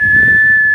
へえ。